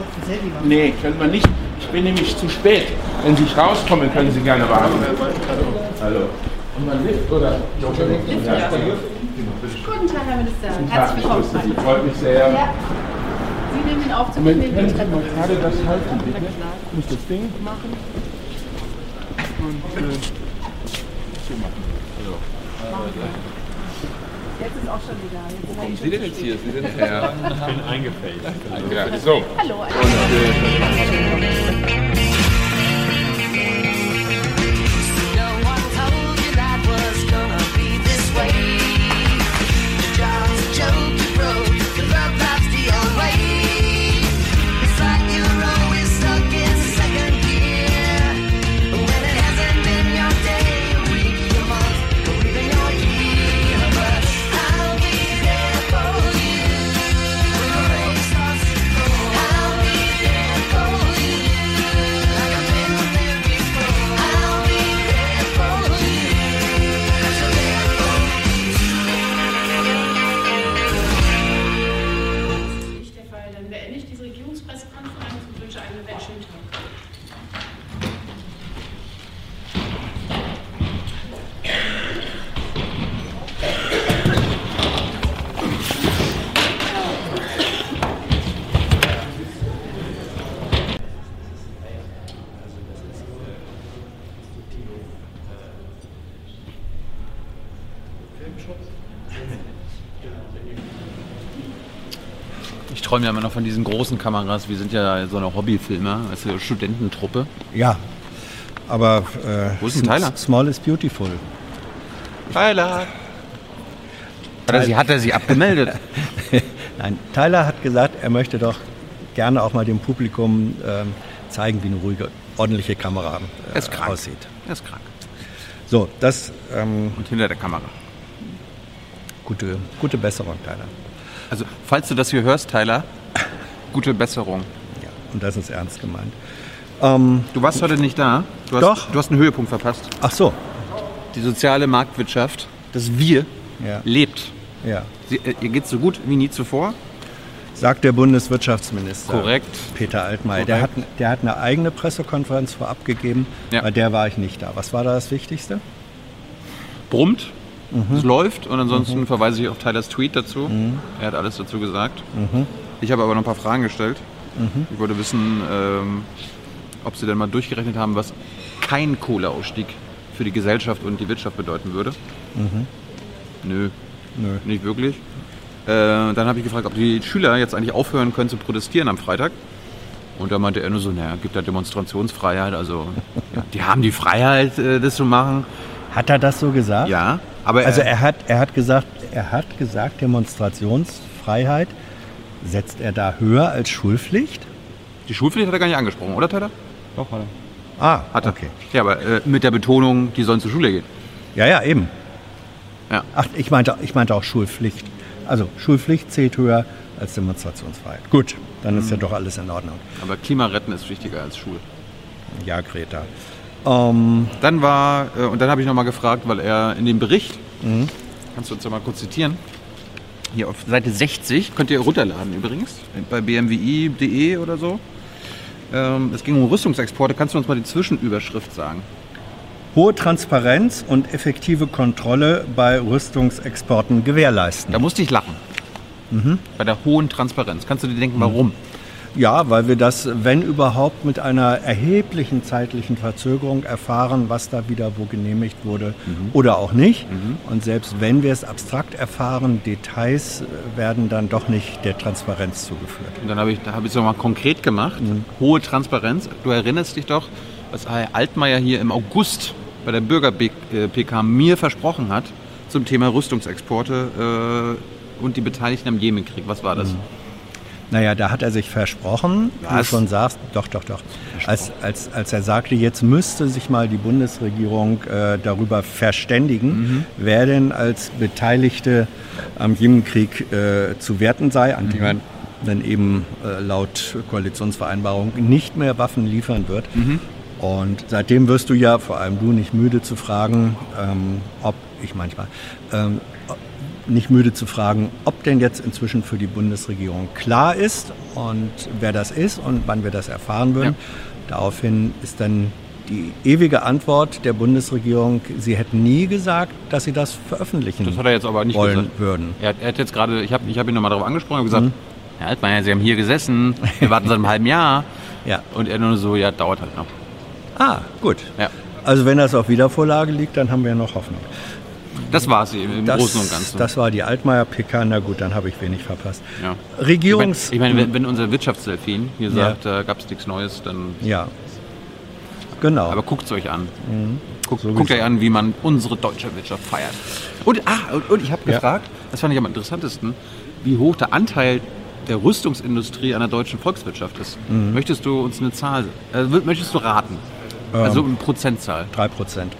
kurz ein Selfie machen? Nee, können wir nicht. Ich bin nämlich zu spät. Wenn Sie rauskommen, können Sie gerne warten. Hallo. Und man Lift oder? Lift, ja. Guten Tag, Herr Minister. Tag, Herzlich ich willkommen. grüße Sie. Freut mich sehr. Ja. Sie nehmen den Aufzug mit mir können Sie mal gerade das halten, bitte? Ich muss das Ding machen. Und, äh, so machen. Jetzt ist auch schon wieder. Jetzt Kommen Sie denn jetzt hier? Sie sind Herr. Ich bin eingefällt. Ja, so. Hallo. No Ich träume ja immer noch von diesen großen Kameras. Wir sind ja so eine Hobbyfilmer, also Studententruppe. Ja, aber äh, Wo ist denn Tyler? Small is beautiful. Tyler! Hat er sie, hat er sie abgemeldet? Nein, Tyler hat gesagt, er möchte doch gerne auch mal dem Publikum ähm, zeigen, wie eine ruhige, ordentliche Kamera Er ist äh, krank. aussieht. Er ist krank. So, das ähm, Und hinter der Kamera. gute, gute Besserung, Tyler. Also, falls du das hier hörst, Tyler, gute Besserung. Ja, und das ist ernst gemeint. Ähm, Du warst heute nicht da. Du hast, Doch. Du hast einen Höhepunkt verpasst. ach so, Die soziale Marktwirtschaft, das Wir, ja, lebt. ja. Sie, äh, ihr geht so gut wie nie zuvor. Sagt der Bundeswirtschaftsminister. Korrekt. Peter Altmaier. Der hat, der hat eine eigene Pressekonferenz vorab gegeben, Ja. bei der war ich nicht da. Was war da das Wichtigste? Brummt, Mhm. es läuft und ansonsten verweise ich auf Tylers Tweet dazu. Mhm. Er hat alles dazu gesagt. Ich habe aber noch ein paar Fragen gestellt. Mhm. Ich wollte wissen, ähm, ob Sie denn mal durchgerechnet haben, was kein Kohleausstieg für die Gesellschaft und die Wirtschaft bedeuten würde. Nö, Mhm. Nö. nicht wirklich. Äh, dann habe ich gefragt, ob die Schüler jetzt eigentlich aufhören können zu protestieren am Freitag. Und da meinte er nur so, naja, gibt ja Demonstrationsfreiheit, also ja, die haben die Freiheit, äh, das zu machen. Hat er das so gesagt? Ja, aber Also er hat, er hat gesagt, er hat gesagt, Demonstrationsfreiheit setzt er da höher als Schulpflicht? die Schulpflicht hat er gar nicht angesprochen, oder Tada? Doch, hat er. Ah, Hat er. okay. Ja, aber äh, mit der Betonung, die sollen zur Schule gehen. Ja, ja, eben. Ja. Ach, ich meinte, ich meinte auch Schulpflicht. Also Schulpflicht zählt höher als Demonstrationsfreiheit. Gut, dann ist ja Mhm. doch alles in Ordnung. Aber Klimaretten ist wichtiger als Schule. Ja, Greta. Ähm, Dann war, äh, und dann habe ich nochmal gefragt, weil er in dem Bericht, Mhm. kannst du uns ja mal kurz zitieren, hier auf Seite 60, könnt ihr runterladen übrigens, bei bmwi.de oder so. Ähm, es ging um Rüstungsexporte. Kannst du uns mal die Zwischenüberschrift sagen? hohe Transparenz und effektive Kontrolle bei Rüstungsexporten gewährleisten. Da musste ich lachen. Mhm. Bei der hohen Transparenz. Kannst du dir denken, warum? Ja, weil wir das, wenn überhaupt, mit einer erheblichen zeitlichen Verzögerung erfahren, was da wieder wo genehmigt wurde oder auch nicht. Und selbst wenn wir es abstrakt erfahren, Details äh, werden dann doch nicht der Transparenz zugeführt. Und dann habe ich da habe ich es nochmal konkret gemacht. Hohe Transparenz. Du erinnerst dich doch, was Herr Altmaier hier im August bei der Bürger-PK mir versprochen hat zum Thema Rüstungsexporte äh, und die Beteiligten am Jemenkrieg. Was war das? Naja, da hat er sich versprochen, wie du Was? schon sagst, doch, doch, doch. Als, als, als er sagte, jetzt müsste sich mal die Bundesregierung äh, darüber verständigen, wer denn als Beteiligte am Jemenkrieg äh, zu werten sei, an die man dann eben äh, laut Koalitionsvereinbarung nicht mehr Waffen liefern wird. Und seitdem wirst du ja, vor allem du, nicht müde zu fragen, ähm, ob, ich manchmal, ähm, nicht müde zu fragen, ob denn jetzt inzwischen für die Bundesregierung klar ist und wer das ist und wann wir das erfahren würden. Daraufhin ist dann die ewige Antwort der Bundesregierung, sie hätten nie gesagt, dass sie das veröffentlichen Das hat er jetzt aber nicht wollen gesagt. würden. Er, hat- er hat jetzt gerade, ich habe ich hab ihn nochmal darauf angesprochen und gesagt, Herr Altmaier, Sie haben hier gesessen, wir warten seit einem halben Jahr. Ja. Und er nur so, ja, dauert halt noch. Ah, gut. Ja. Also wenn das auf Wiedervorlage liegt, dann haben wir noch Hoffnung. Das war es im Das, Großen und Ganzen. das war die Altmaier PK, na gut, dann habe ich wenig verpasst. ja. Regierungs... Ich meine, wenn, wenn unser Wirtschaftsdelfin hier Ja. sagt, da gab es nichts Neues, dann. ja. Genau. Aber guckt es euch an. Guckt, Sowieso. guckt euch an, wie man unsere deutsche Wirtschaft feiert. Und, ah, und, und ich habe Ja. gefragt, das fand ich am interessantesten, wie hoch der Anteil der Rüstungsindustrie an der deutschen Volkswirtschaft ist. Mhm. Möchtest du uns eine Zahl, äh, möchtest du raten? Ähm. Also eine Prozentzahl, 3 Prozent.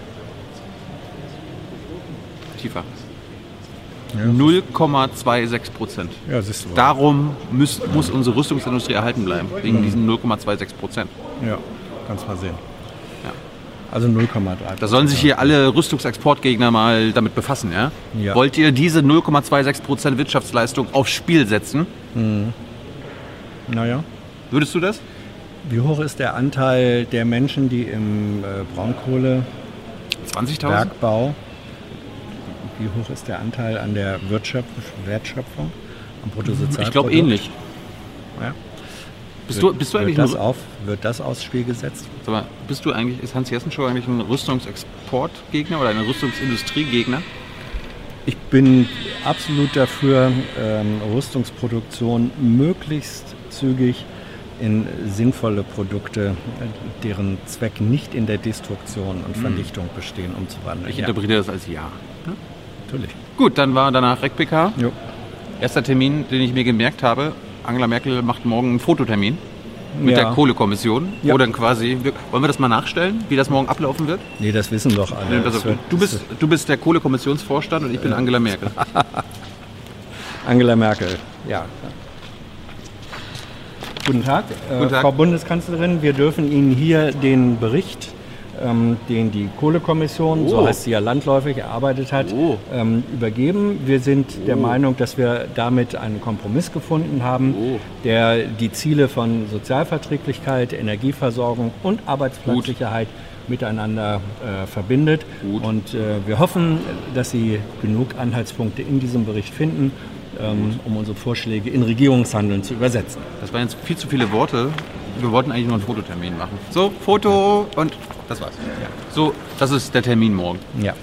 Tiefer. 0,26 Prozent. Ja, siehst du. wohl. Darum muss, muss unsere Rüstungsindustrie erhalten bleiben, Mhm. wegen diesen 0,26 Prozent. Ja, kannst mal sehen. Ja. Also 0,3. Da sollen sich hier alle Rüstungsexportgegner mal damit befassen, ja? Ja. Wollt ihr diese 0,26% Wirtschaftsleistung aufs Spiel setzen? Naja. Würdest du das? Wie hoch ist der Anteil der Menschen, die im äh, Braunkohlebergbau, 20.000? Wie hoch ist der Anteil an der Wirtschaft, Wertschöpfung, am Bruttosozialprodukt? Ich glaube ähnlich. Ja. Bist du, bist du wird, eigentlich das ein, auf, wird das aufs Spiel gesetzt? sag mal, bist du eigentlich, ist Hans Jessen schon eigentlich ein Rüstungsexportgegner oder ein Rüstungsindustriegegner? Ich bin absolut dafür, ähm, Rüstungsproduktion möglichst zügig in sinnvolle Produkte, deren Zweck nicht in der Destruktion und Vernichtung bestehen, umzuwandeln. Ich ja, interpretiere das als Ja. Natürlich. Gut, dann war danach RecPK. Jo. Erster Termin, den ich mir gemerkt habe, Angela Merkel macht morgen einen Fototermin mit Ja. der Kohlekommission. Ja. Wo dann quasi, wollen wir das mal nachstellen, wie das morgen ablaufen wird? Nee, das wissen doch alle. Nee, wird- du, bist, du bist der Kohlekommissionsvorstand und ich bin Angela Merkel. Angela Merkel, ja. Guten Tag, äh, Guten Tag. Frau Bundeskanzlerin. Wir dürfen Ihnen hier den Bericht, ähm, den die Kohlekommission, so Oh. heißt sie ja landläufig, erarbeitet hat, Oh. ähm, übergeben. Wir sind der Meinung, dass wir damit einen Kompromiss gefunden haben, Oh. der die Ziele von Sozialverträglichkeit, Energieversorgung und Arbeitsplatzsicherheit miteinander äh, verbindet. Gut. Und äh, wir hoffen, dass Sie genug Anhaltspunkte in diesem Bericht finden, ähm, um unsere Vorschläge in Regierungshandeln zu übersetzen. Das waren jetzt viel zu viele Worte. Wir wollten eigentlich nur einen Fototermin machen. So, Foto und das war's. So, das ist der Termin morgen. Ja.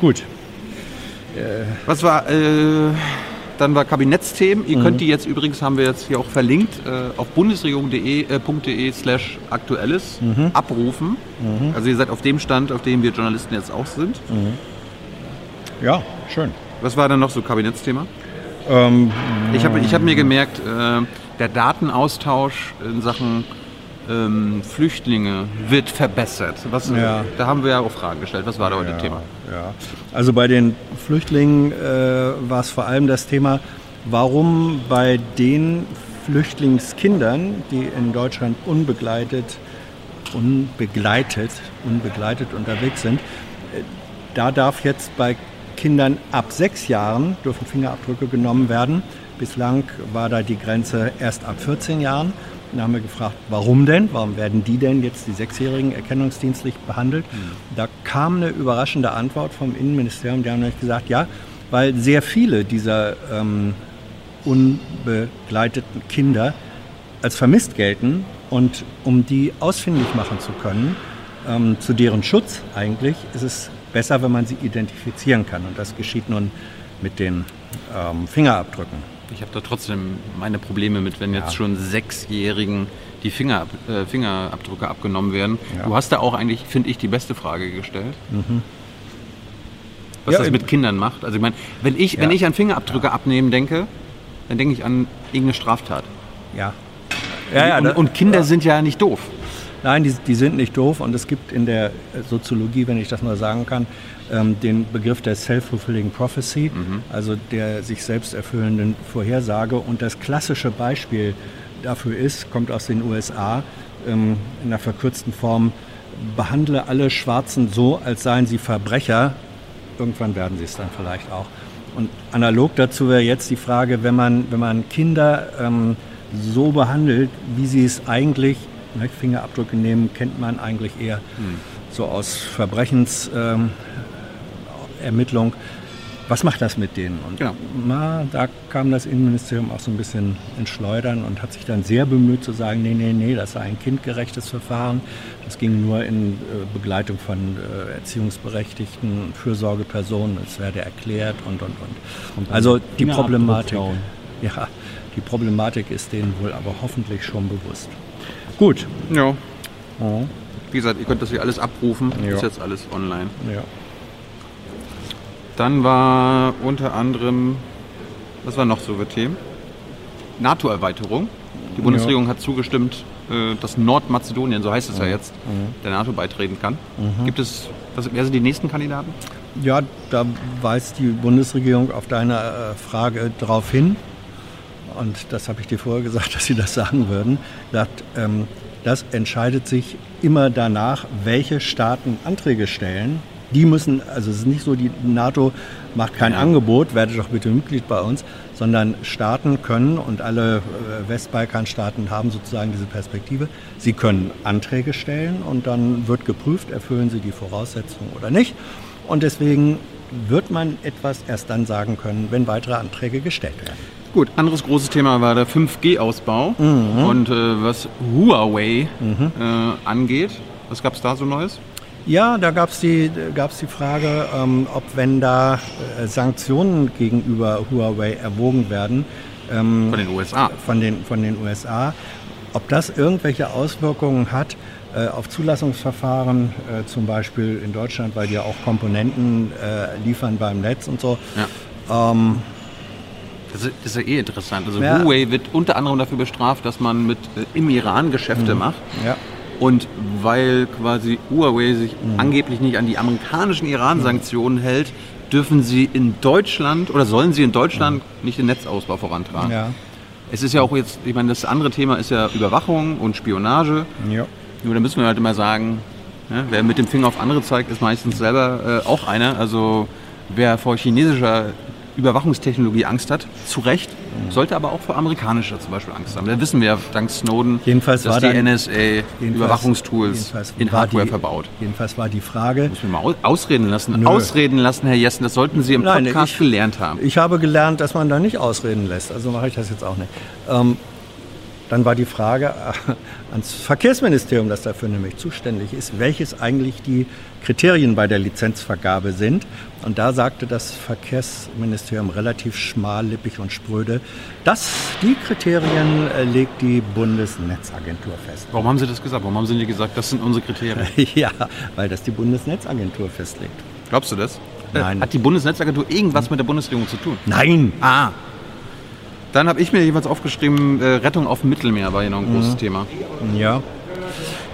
Gut. Was war, äh, dann war Kabinettsthemen. Ihr könnt die jetzt übrigens, haben wir jetzt hier auch verlinkt, äh, auf bundesregierung.de äh, slash aktuelles abrufen. Also ihr seid auf dem Stand, auf dem wir Journalisten jetzt auch sind. Ja, schön. Was war dann noch so Kabinettsthema? Ähm, Ich habe ich hab mir gemerkt, äh, der Datenaustausch in Sachen ähm, Flüchtlinge wird verbessert. Was, Ja. Da haben wir ja auch Fragen gestellt. Was war da heute Thema? Ja. Also bei den Flüchtlingen äh, war es vor allem das Thema, warum bei den Flüchtlingskindern, die in Deutschland unbegleitet, unbegleitet, unbegleitet unterwegs sind, äh, da darf jetzt bei Kindern ab sechs Jahren dürfen Fingerabdrücke genommen werden. Bislang war da die Grenze erst ab 14 Jahren. Dann haben wir gefragt, warum denn? Warum werden die denn jetzt, die Sechsjährigen, erkennungsdienstlich behandelt? Da kam eine überraschende Antwort vom Innenministerium. Die haben nämlich gesagt, ja, weil sehr viele dieser ähm, unbegleiteten Kinder als vermisst gelten und um die ausfindig machen zu können, ähm, zu deren Schutz eigentlich, ist es besser, wenn man sie identifizieren kann. Und das geschieht nun mit den ähm, Fingerabdrücken. Ich habe da trotzdem meine Probleme mit, wenn jetzt schon Sechsjährigen die Finger, äh, Fingerabdrücke abgenommen werden. Ja. Du hast da auch eigentlich, finde ich, die beste Frage gestellt. Was Ja, das mit Kindern macht. Also ich meine, wenn ich, wenn Ja. ich an Fingerabdrücke abnehmen denke, dann denke ich an irgendeine Straftat. Ja. Ja, ja, und, und Kinder sind ja nicht doof. Nein, die, die sind nicht doof und es gibt in der Soziologie, wenn ich das mal sagen kann, ähm, den Begriff der self-fulfilling prophecy, also der sich selbst erfüllenden Vorhersage. Und das klassische Beispiel dafür ist, kommt aus den USA ähm, in einer verkürzten Form, behandle alle Schwarzen so, als seien sie Verbrecher. Irgendwann werden sie es dann vielleicht auch. Und analog dazu wäre jetzt die Frage, wenn man, wenn man Kinder ähm, so behandelt, wie sie es eigentlich, ne, Fingerabdrücke nehmen, kennt man eigentlich eher so aus Verbrechensermittlung. Ähm. Was macht das mit denen? Und Genau. na, da kam das Innenministerium auch so ein bisschen ins Schleudern und hat sich dann sehr bemüht zu sagen, nee, nee, nee, das sei ein kindgerechtes Verfahren. Das ging nur in äh, Begleitung von äh, Erziehungsberechtigten, Fürsorgepersonen, es werde erklärt und, und, und. Also die Problematik, ja, die Problematik ist denen wohl aber hoffentlich schon bewusst. Gut. Ja. Ja. Wie gesagt, ihr könnt das hier alles abrufen. Ja. Ist jetzt alles online. Ja. Dann war unter anderem, was war noch so für Themen? NATO-Erweiterung. Die Bundesregierung hat zugestimmt, äh, dass Nordmazedonien, so heißt es ja jetzt, der NATO beitreten kann. Gibt es, was, wer sind die nächsten Kandidaten? Ja, da weist die Bundesregierung auf deine äh, Frage darauf hin. Und das habe ich dir vorher gesagt, dass sie das sagen würden. Sagt, ähm, das entscheidet sich immer danach, welche Staaten Anträge stellen. Die müssen, also es ist nicht so, die NATO macht kein Angebot, werdet doch bitte Mitglied bei uns, sondern Staaten können und alle äh, Westbalkanstaaten haben sozusagen diese Perspektive. Sie können Anträge stellen und dann wird geprüft, erfüllen sie die Voraussetzungen oder nicht. Und deswegen wird man etwas erst dann sagen können, wenn weitere Anträge gestellt werden. Gut, anderes großes Thema war der 5G-Ausbau und äh, was Huawei äh, angeht. Was gab es da so Neues? Ja, da gab es die, gab's die Frage, ähm, ob wenn da äh, Sanktionen gegenüber Huawei erwogen werden ähm, Von den USA. von, den, von den USA, ob das irgendwelche Auswirkungen hat äh, auf Zulassungsverfahren, äh, zum Beispiel in Deutschland, weil die ja auch Komponenten äh, liefern beim Netz und so. Ja. Ähm, Das ist, das ist ja eh interessant. Also Ja. Huawei wird unter anderem dafür bestraft, dass man mit äh, im Iran Geschäfte macht. ja. Und weil quasi Huawei sich angeblich nicht an die amerikanischen Iran-Sanktionen hält, dürfen sie in Deutschland oder sollen sie in Deutschland nicht den Netzausbau vorantragen. Ja. Es ist ja auch jetzt, ich meine, das andere Thema ist ja Überwachung und Spionage. Ja. Nur da müssen wir halt immer sagen, ne, wer mit dem Finger auf andere zeigt, ist meistens selber äh, auch einer. Also wer vor chinesischer Überwachungstechnologie Angst hat, zu Recht, sollte aber auch vor amerikanischer zum Beispiel Angst haben. Da wissen wir ja dank Snowden, Jedenfalls dass war die NSA Überwachungstools in war Hardware die, verbaut. Jedenfalls war die Frage, Muss man mal au- ausreden lassen. Nö. Ausreden lassen, Herr Jessen, das sollten Sie im Nein, Podcast ich- gelernt haben. Ich habe gelernt, dass man da nicht ausreden lässt. Also mache ich das jetzt auch nicht. Ähm, dann war die Frage äh, ans Verkehrsministerium, das dafür nämlich zuständig ist, welches eigentlich die Kriterien bei der Lizenzvergabe sind. Und da sagte das Verkehrsministerium relativ schmallippig und spröde, dass die Kriterien äh, legt die Bundesnetzagentur fest. Warum haben Sie das gesagt? Warum haben Sie nicht gesagt, das sind unsere Kriterien? ja, weil das die Bundesnetzagentur festlegt. Glaubst du das? Nein. Hat die Bundesnetzagentur irgendwas mit der Bundesregierung zu tun? Nein! Ah. Dann habe ich mir jeweils aufgeschrieben, äh, Rettung auf dem Mittelmeer war hier noch ein großes Thema. Ja.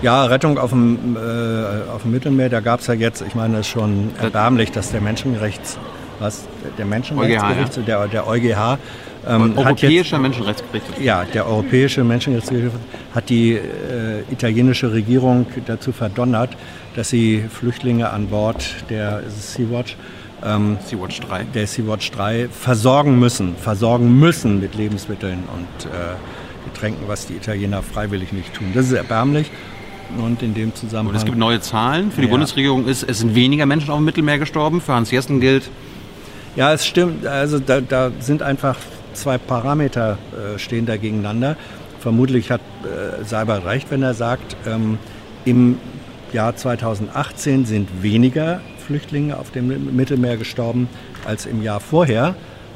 Ja, Rettung auf dem, äh, auf dem Mittelmeer, da gab es ja jetzt, ich meine, es ist schon erbärmlich, dass der Menschenrechts, was, der Menschenrechtsgericht, der, der EuGH, ähm, Europäischer Menschenrechtsgericht. ja, der Europäische Menschenrechtsgericht hat die äh, italienische Regierung dazu verdonnert, dass sie Flüchtlinge an Bord der Sea-Watch, ähm, Sea-Watch 3. der Sea-Watch 3 versorgen müssen, versorgen müssen mit Lebensmitteln und äh, Getränken, was die Italiener freiwillig nicht tun. Das ist erbärmlich und in dem Zusammenhang... Und es gibt neue Zahlen. Für die Ja. Bundesregierung ist, es sind weniger Menschen auf dem Mittelmeer gestorben. Für Hans Jessen gilt, Ja, es stimmt. Also da, da sind einfach zwei Parameter äh, stehen da gegeneinander. Vermutlich hat äh, Seibert recht, wenn er sagt, ähm, im Jahr 2018 sind weniger Flüchtlinge auf dem Mittelmeer gestorben als im Jahr vorher.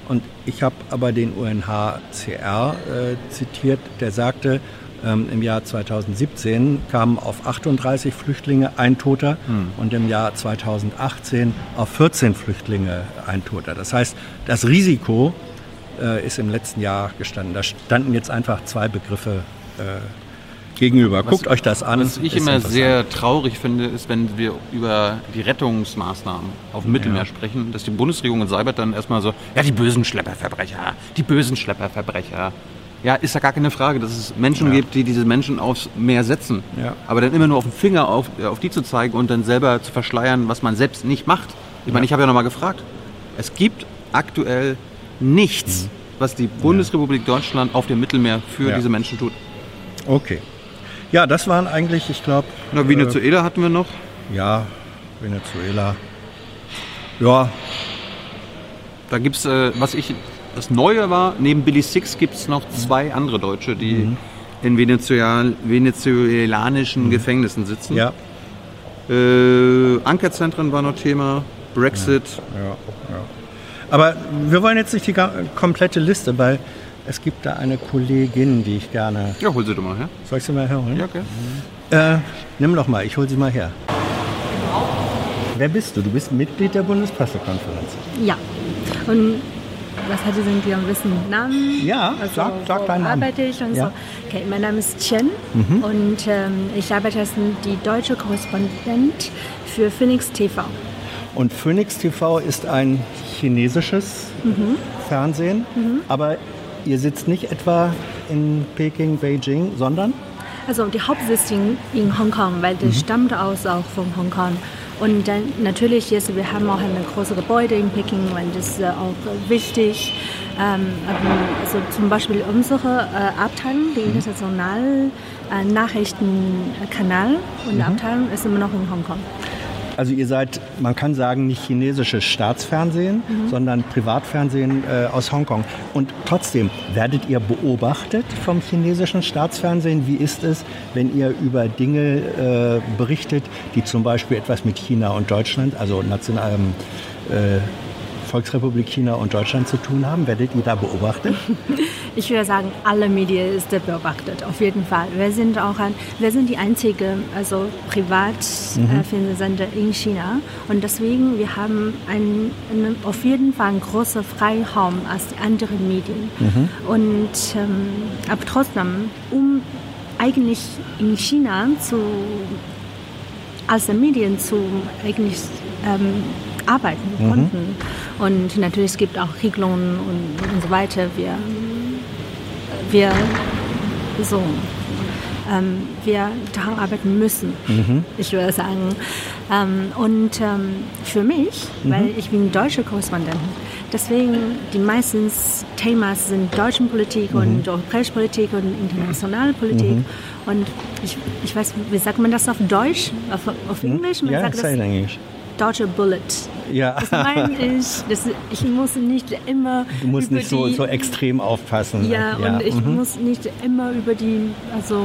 Und ich habe aber den UNHCR äh, zitiert, der sagte, ähm, im Jahr 2017 kamen auf 38 Flüchtlinge ein Toter und im Jahr 2018 auf 14 Flüchtlinge ein Toter. Das heißt, das Risiko äh, ist im letzten Jahr gestanden. Da standen jetzt einfach zwei Begriffe äh, gegenüber. Guckt euch das an. was ich immer sehr traurig finde, ist, wenn wir über die Rettungsmaßnahmen auf dem Mittelmeer sprechen, dass die Bundesregierung und Seibert dann erstmal so, ja, die bösen Schlepperverbrecher, die bösen Schlepperverbrecher. Ja, ist ja gar keine Frage, dass es Menschen gibt, die diese Menschen aufs Meer setzen. Ja. Aber dann immer nur auf den Finger auf, äh, auf die zu zeigen und dann selber zu verschleiern, was man selbst nicht macht. Ich meine, ich habe ja nochmal gefragt. Es gibt aktuell nichts, was die Bundesrepublik Deutschland auf dem Mittelmeer für Ja. diese Menschen tut. Okay. Ja, das waren eigentlich, ich glaube, Na, Venezuela hatten wir noch. ja, Venezuela. Ja, Da gibt es, äh, was ich, das Neue war, neben Billy Six gibt es noch zwei andere Deutsche, die in Venezuel, venezuelanischen Gefängnissen sitzen. ja, Äh, Ankerzentren war noch Thema, Brexit. ja, ja. Aber wir wollen jetzt nicht die komplette Liste, weil es gibt da eine Kollegin, die ich gerne. Ja, hol sie doch mal her. Soll ich sie mal herholen? Ja, okay. Äh, nimm doch mal, ich hol sie mal her. Wer bist du? Du bist Mitglied der Bundespressekonferenz. Ja. Und was hatte denn die am wissen? Namen? Ja, sag- sag wo deinen Namen. arbeite ich und Ja. so. Okay, mein Name ist Chen und ähm, ich arbeite als die deutsche Korrespondent für Phoenix TV. Und Phoenix TV ist ein chinesisches Fernsehen, aber ihr sitzt nicht etwa in Peking, Beijing, sondern? Also die Hauptsitz in, Hongkong, weil das stammt aus auch von Hongkong. Und dann natürlich jetzt, wir haben auch eine große Gebäude in Peking, weil das ist äh, auch wichtig. Ähm, also zum Beispiel unsere äh, Abteilung, die internationale äh, Nachrichtenkanal und Abteilung ist immer noch in Hongkong. Also ihr seid, man kann sagen, nicht chinesisches Staatsfernsehen, sondern Privatfernsehen äh, aus Hongkong. Und trotzdem, werdet ihr beobachtet vom chinesischen Staatsfernsehen? Wie ist es, wenn ihr über Dinge äh, berichtet, die zum Beispiel etwas mit China und Deutschland, also national, ähm, äh, Volksrepublik China und Deutschland zu tun haben? Werdet ihr da beobachtet? Ich würde sagen, alle Medien ist beobachtet, auf jeden Fall. Wir sind auch ein, wir sind die einzige, also Privatfernsehsender in China und deswegen wir haben ein, eine, auf jeden Fall einen großen Freiraum als die anderen Medien. Und ähm, aber trotzdem, um eigentlich in China zu als Medien zu eigentlich ähm, arbeiten konnten. Und natürlich es gibt auch Regelungen und, und so weiter. Wir, wir so ähm, wir daran arbeiten müssen, ich würde sagen. Ähm, und ähm, für mich, weil ich bin deutsche Korrespondentin, deswegen die meisten Themen sind deutsche Politik und europäische Politik und internationale Politik. Und ich, ich weiß, wie sagt man das auf Deutsch? Auf, auf Englisch? Man ja, sagt das Englisch. deutsche Bullet. Ja. Das meine ich, das, ich muss nicht immer Du musst nicht so, die, so extrem aufpassen. ja, und ich mhm. muss nicht immer über die also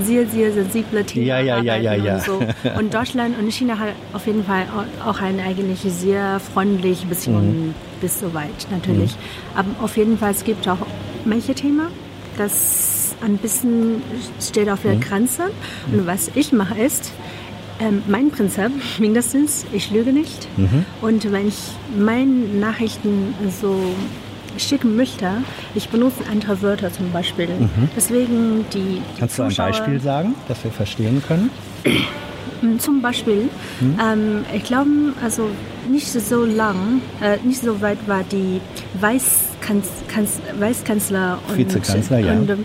sehr, sehr sensible Themen Ja, ja, ja, ja, ja. und so. Und Deutschland und China hat auf jeden Fall au- auch eine eigentlich sehr freundliche Beziehung Mhm. bis soweit natürlich. Aber auf jeden Fall, es gibt auch manche Themen, das ein bisschen steht auf Mhm. der Grenze. Und was ich mache ist, ähm, mein Prinzip, mindestens, ich lüge nicht. Mhm. Und wenn ich meine Nachrichten so schicken möchte, ich benutze andere Wörter zum Beispiel. Deswegen die Mhm. Kannst du ein Beispiel sagen, dass wir verstehen können? Zum Beispiel, Hm? ähm, ich glaube, also nicht so lang, äh, nicht so weit war die Weißkanz, Kanz, Weißkanzler und, Vizekanzler, ja. und ähm,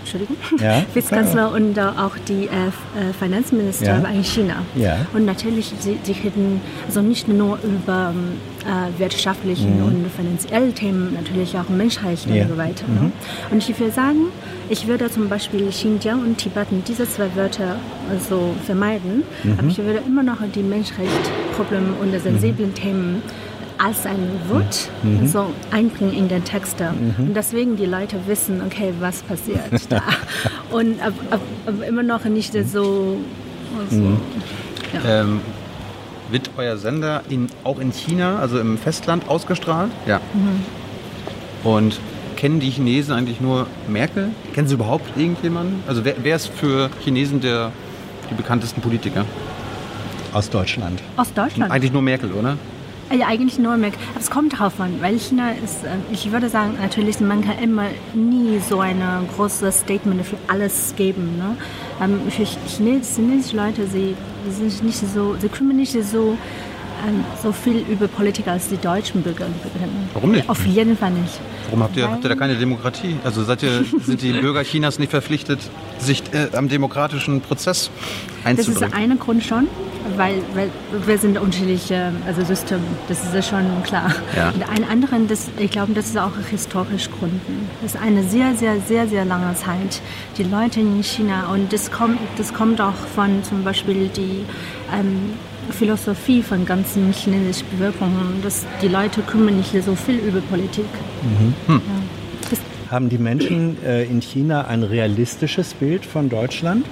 Entschuldigung, Ja, Vizekanzler und äh, auch die äh, äh, Finanzminister Ja. in China. Ja. Und natürlich, sie, sie reden also nicht nur über ähm, äh, wirtschaftlichen und finanzielle Themen, natürlich auch Menschenrechte Mhm. Ja. Mhm. und so weiter. Ne? Und ich würde sagen, ich würde zum Beispiel Xinjiang und Tibetan diese zwei Wörter also vermeiden, Mhm. aber ich würde immer noch die Menschenrechtsprobleme und die sensiblen Themen als ein Wort Mhm. so einbringen in den Texte. Und deswegen die Leute wissen, okay, was passiert da. Und ab, ab, aber immer noch nicht so... Also, Mhm. Ähm, wird euer Sender in, auch in China, also im Festland, ausgestrahlt? Ja. Und kennen die Chinesen eigentlich nur Merkel? Kennen sie überhaupt irgendjemanden? Also wer, wer ist für Chinesen der, die bekanntesten Politiker? Aus Deutschland. Aus Deutschland? Eigentlich nur Merkel, oder? Ja, eigentlich nur Mac. Aber es kommt drauf an, weil China ist, äh, ich würde sagen, natürlich, man kann immer nie so ein großes Statement für alles geben. Ne? Ähm, für Chines- chinesische Leute, sie sind nicht so, sie kümmern nicht so, ähm, so viel über Politik als die deutschen Bürger. Warum nicht? Auf jeden Fall nicht. Warum habt ihr, Weil- habt ihr da keine Demokratie? Also seid ihr, sind die Bürger Chinas nicht verpflichtet, sich äh, am demokratischen Prozess Das ist einzubringen? einer Grund schon. Weil, weil wir sind unterschiedliche also Systeme, das ist ja schon klar. Ja. Und ein anderen, das, ich glaube, das ist auch historisch Gründen. Das ist eine sehr, sehr, sehr, sehr lange Zeit. Die Leute in China und das kommt, das kommt auch von zum Beispiel die ähm, Philosophie von ganzen chinesischen Bevölkerung, dass die Leute kümmern nicht so viel über Politik. Ja. Das, Haben die Menschen äh, in China ein realistisches Bild von Deutschland?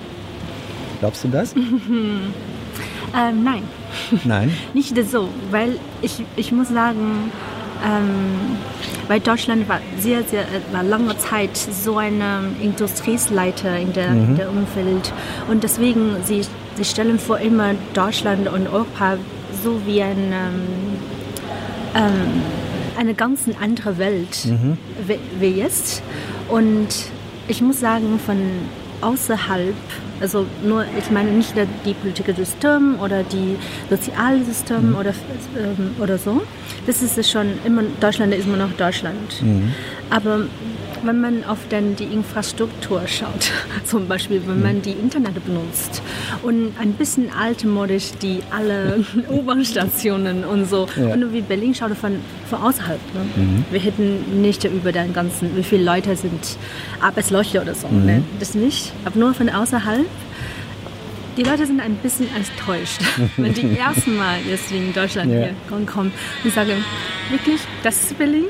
Glaubst du das? ähm, nein. Nein. Nicht so, weil ich, ich muss sagen, ähm, weil Deutschland war sehr, sehr äh, war lange Zeit so eine Industrieleiter in der, der Umfeld und deswegen sie, sie stellen vor immer Deutschland und Europa so wie ein, ähm, ähm, eine ganz andere Welt wie, wie jetzt und ich muss sagen von außerhalb also nur, ich meine nicht die politische System oder die Sozialsystem oder, ähm, oder so. Das ist schon immer, Deutschland ist immer noch Deutschland. Aber wenn man auf dann die Infrastruktur schaut, zum Beispiel wenn man die Internet benutzt und ein bisschen altmodisch die alle U-Bahn-Stationen und so Ja. und wie Berlin schaut von, von außerhalb. Ne? Wir hätten nicht über den ganzen, wie viele Leute sind Arbeitslöcher oder so. Ne? Das nicht, aber nur von außerhalb. Die Leute sind ein bisschen enttäuscht, wenn die ersten Mal jetzt in Deutschland Ja. hier kommen und sagen, wirklich, das ist Berlin?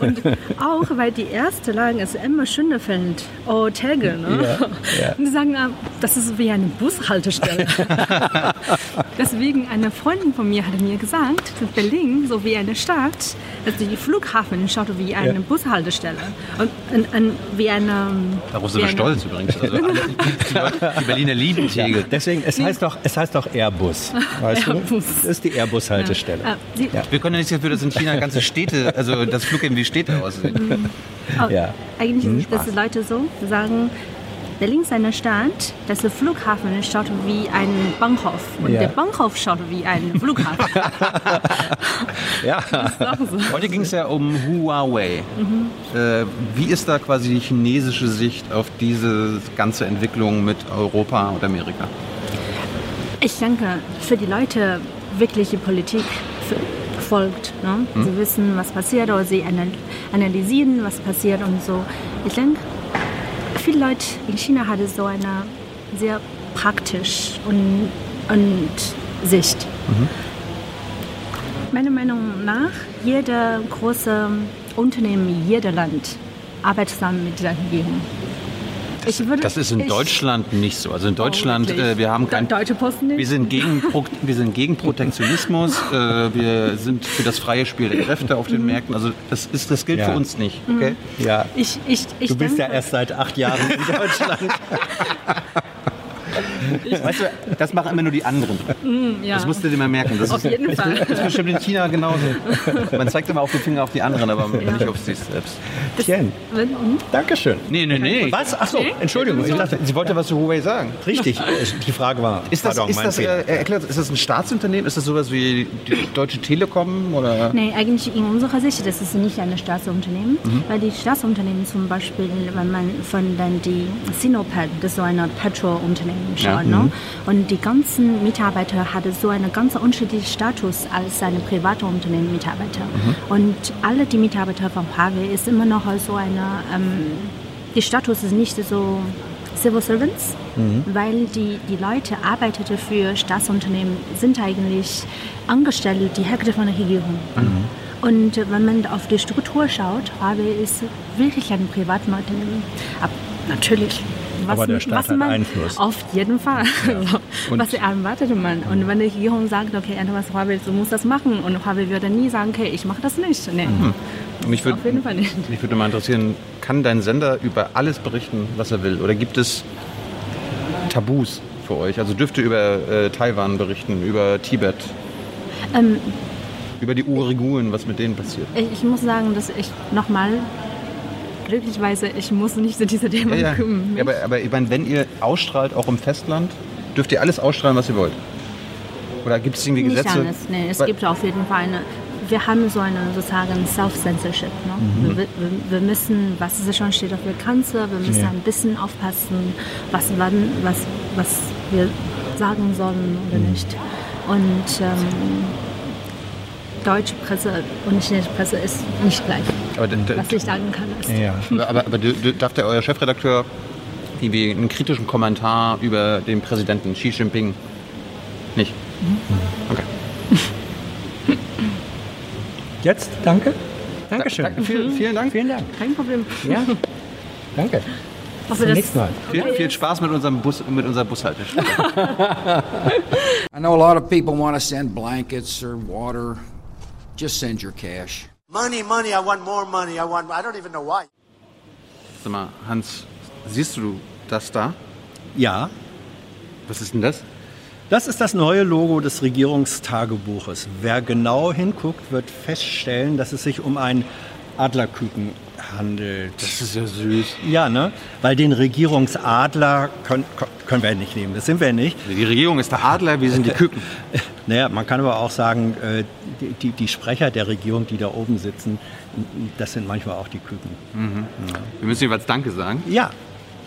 Und auch, weil die erste Lagen ist immer Schönefeld, oh Tegel, ne? Ja, ja. Und die sagen, ah, das ist wie eine Bushaltestelle. Deswegen, eine Freundin von mir hatte mir gesagt, dass Berlin, so wie eine Stadt, also die Flughafen schaut wie eine Ja. Bushaltestelle. Und, und, und wie eine... Darauf sind wir eine- stolz übrigens. Also, alle- die, Berliner lieben Tegel. Deswegen, es heißt doch, es heißt doch Airbus. Weißt du? Airbus. Das ist die Airbus-Haltestelle. Wir können ja nichts dafür, dass in China ganze Städte, also das Flughäfen wie Städte aussehen. Oh, Ja. Eigentlich Hm, ist es, dass die Leute so sagen, Berlin ist eine Stadt, dass der Flughafen schaut wie ein Bahnhof und Ja. der Bahnhof schaut wie ein Flughafen. Ja. Das so. Heute ging es ja um Huawei. Äh, wie ist da quasi die chinesische Sicht auf diese ganze Entwicklung mit Europa und Amerika? Ich denke, für die Leute wirkliche Politik folgt. Ne? Sie wissen, was passiert oder sie anal- analysieren, was passiert und so. Ich denke, viele Leute in China hatten so eine sehr praktisch und, und Sicht. Meiner Meinung nach, jeder große Unternehmen, jeder Land arbeitet zusammen mit der Regierung. Ich würde- Das ist in ich- Deutschland nicht so. Also in Deutschland, äh, wir haben kein... De- Deutsche Post nicht? Wir sind gegen, wir sind gegen Protektionismus, äh, wir sind für das freie Spiel der Kräfte auf den Märkten. Also das, ist, das gilt Ja. für uns nicht. Okay? ja. Ich, ich, ich Du bist ja erst seit acht Jahren in Deutschland. Weißt du, das machen immer nur die anderen. ja. Das musst du dir mal merken. Das Auf ist, jeden Fall. Das ist bestimmt in China genauso. Man zeigt immer auf den Finger auf die anderen, aber nicht auf sich selbst. Tien, Wenn- hm? Dankeschön. Nee, nee, nee. Was? Ach so, Entschuldigung. Ich dachte, Sie wollte was zu Huawei sagen. richtig. Die Frage war, Ist das, pardon, ist, das, äh, erklärt, ist das ein Staatsunternehmen? Ist das sowas wie die Deutsche Telekom? Oder? Nee, eigentlich in unserer Sicht, das ist nicht ein Staatsunternehmen, weil die Staatsunternehmen zum Beispiel, wenn man von dann die Sinopec, das ist so ein Petrolunternehmen Ja, ne? und die ganzen Mitarbeiter hatten so einen ganz unterschiedlichen Status als eine private Unternehmen Mitarbeiter. Und alle die Mitarbeiter von Huawei ist immer noch so eine, ähm, die Status ist nicht so Civil Servants, weil die, die Leute arbeiteten für Staatsunternehmen, sind eigentlich Angestellte, die Hälfte von der Regierung. Und äh, wenn man auf die Struktur schaut, Huawei ist wirklich ein privates Unternehmen. Aber natürlich. Was, Aber der Staat hat man Einfluss. Auf jeden Fall. Und- was erwartet man? Und wenn die Regierung sagt, okay, etwas Huawei, du musst das machen, und Huawei würde nie sagen, okay, ich mache das nicht. Nee, Mich würd- auf jeden Fall nicht. Mich würde mal interessieren, kann dein Sender über alles berichten, was er will? Oder gibt es Tabus für euch? Also dürft ihr über äh, Taiwan berichten, über Tibet, Ähm, über die Uiguren, was mit denen passiert? Ich, ich muss sagen, dass ich nochmal, glücklicherweise, ich muss nicht zu dieser Thema Ja, ja. kümmern. Ja, aber, aber ich meine, wenn ihr ausstrahlt, auch im Festland, dürft ihr alles ausstrahlen, was ihr wollt? Oder gibt es irgendwie nicht Gesetze? alles, nee, es Weil- gibt auf jeden Fall eine, wir haben so eine sozusagen Self-Censorship. Ne? Wir, wir, wir müssen, was es schon steht auf der Grenze, wir müssen Ja. ein bisschen aufpassen, was, wann, was, was wir sagen sollen oder nicht. Und ähm, deutsche Presse und chinesische Presse ist nicht gleich. Aber, Was ich sagen kann, ist, Ja. aber, aber darf der euer Chefredakteur irgendwie einen kritischen Kommentar über den Präsidenten Xi Jinping nicht? Okay. Jetzt, danke. Dankeschön. Danke, vielen, vielen Dank. Vielen Dank. kein Problem. Ja, danke. Hoffe, Zum nächsten Mal. Viel, viel Spaß mit unserem Bus, mit unserer Bushaltestelle. I know a lot of people want to send blankets or water. Just send your cash. Money, money, I want more money. I want, I don't even know why. Sag mal, Hans, siehst du das da? Ja, Was ist denn das? das ist das neue Logo des Regierungstagebuches. Wer genau hinguckt, wird feststellen, dass es sich um ein Adlerküken handelt. Das ist ja süß. Ja, ne? Weil den Regierungsadler können, können wir nicht nehmen. Das sind wir nicht. Die Regierung ist der Adler, wir sind die Küken. Naja, man kann aber auch sagen, äh, die, die, Sprecher der Regierung, die da oben sitzen, das sind manchmal auch die Küken. Wir müssen jeweils Danke sagen. Ja,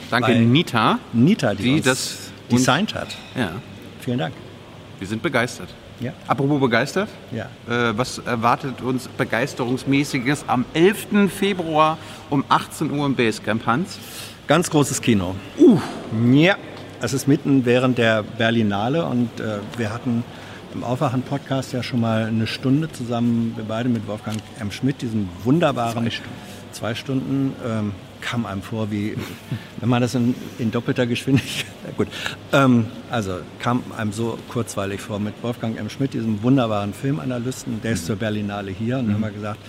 Danke, Nita. Nita, die, Die das designt hat. Ja, Vielen Dank. wir sind begeistert. Ja. Apropos begeistert, Ja. äh, was erwartet uns Begeisterungsmäßiges am 11. Februar um 18 Uhr im Basecamp, Hans? Ganz großes Kino. Uh. Ja, es ist mitten während der Berlinale und äh, wir hatten im Aufwachen-Podcast ja schon mal eine Stunde zusammen, wir beide mit Wolfgang M. Schmidt, diesem wunderbaren... Zwei Stunden. Zwei Stunden ähm, kam einem vor, wie wenn man das in, in doppelter Geschwindigkeit... Ja, gut, ähm, also kam einem so kurzweilig vor mit Wolfgang M. Schmidt, diesem wunderbaren Filmanalysten, der ist zur Berlinale hier und dann haben wir gesagt,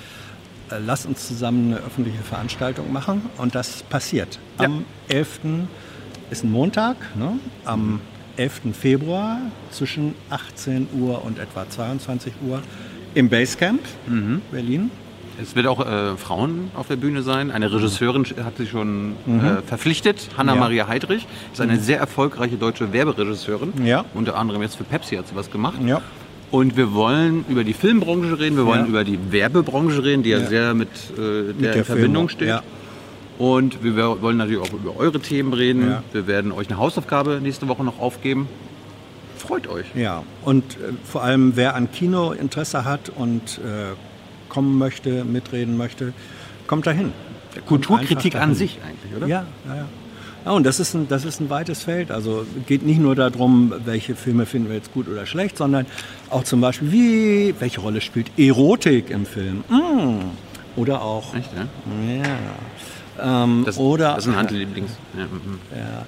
äh, lass uns zusammen eine öffentliche Veranstaltung machen und das passiert. Am 11. ist ein Montag, ne? am 11. Februar zwischen 18 Uhr und etwa 22 Uhr im Basecamp Berlin. Es wird auch äh, Frauen auf der Bühne sein. Eine Regisseurin hat sich schon äh, verpflichtet. Hanna-Maria Heidrich ist eine sehr erfolgreiche deutsche Werberegisseurin. Ja. Unter anderem jetzt für Pepsi hat sie was gemacht. Ja. Und wir wollen über die Filmbranche reden, wir wollen Ja. über die Werbebranche reden, die ja, Ja. sehr mit, äh, der, der in Verbindung Filmbranche, steht. ja. Und wir wollen natürlich auch über eure Themen reden. Ja. Wir werden euch eine Hausaufgabe nächste Woche noch aufgeben. Freut euch. Ja, und äh, vor allem wer an Kino Interesse hat und äh, kommen möchte, mitreden möchte, kommt dahin. Kommt Kulturkritik einfach an dahin. sich eigentlich, oder? Ja, ja, ja. Ja, und das ist, ein, das ist ein weites Feld. Also geht nicht nur darum, welche Filme finden wir jetzt gut oder schlecht, sondern auch zum Beispiel, wie, welche Rolle spielt Erotik im Film? Mm. Oder auch, Echt, ja? ja. Ähm, Das, oder, das ist ein Handellieblings. Ja, mhm. ja.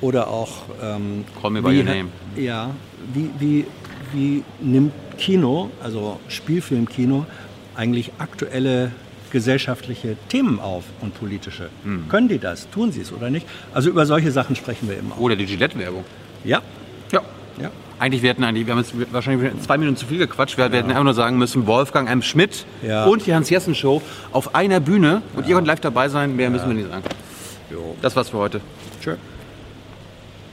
Oder auch. Ähm, Call me by wie, your name. Ja, wie, wie, wie nimmt Kino, also Spielfilmkino, eigentlich aktuelle gesellschaftliche Themen auf und politische? Hm. Können die das? Tun sie es oder nicht? Also über solche Sachen sprechen wir immer. Oder die Gillette-Werbung. Ja, Ja. ja. Eigentlich, wir hätten eigentlich, wir haben jetzt wahrscheinlich zwei Minuten zu viel gequatscht. Wir, wir hätten einfach nur sagen müssen, Wolfgang M. Schmidt Ja. und die Hans-Jessen-Show auf einer Bühne und ihr könnt live dabei sein. Mehr müssen wir nicht sagen. Das war's für heute. Tschö.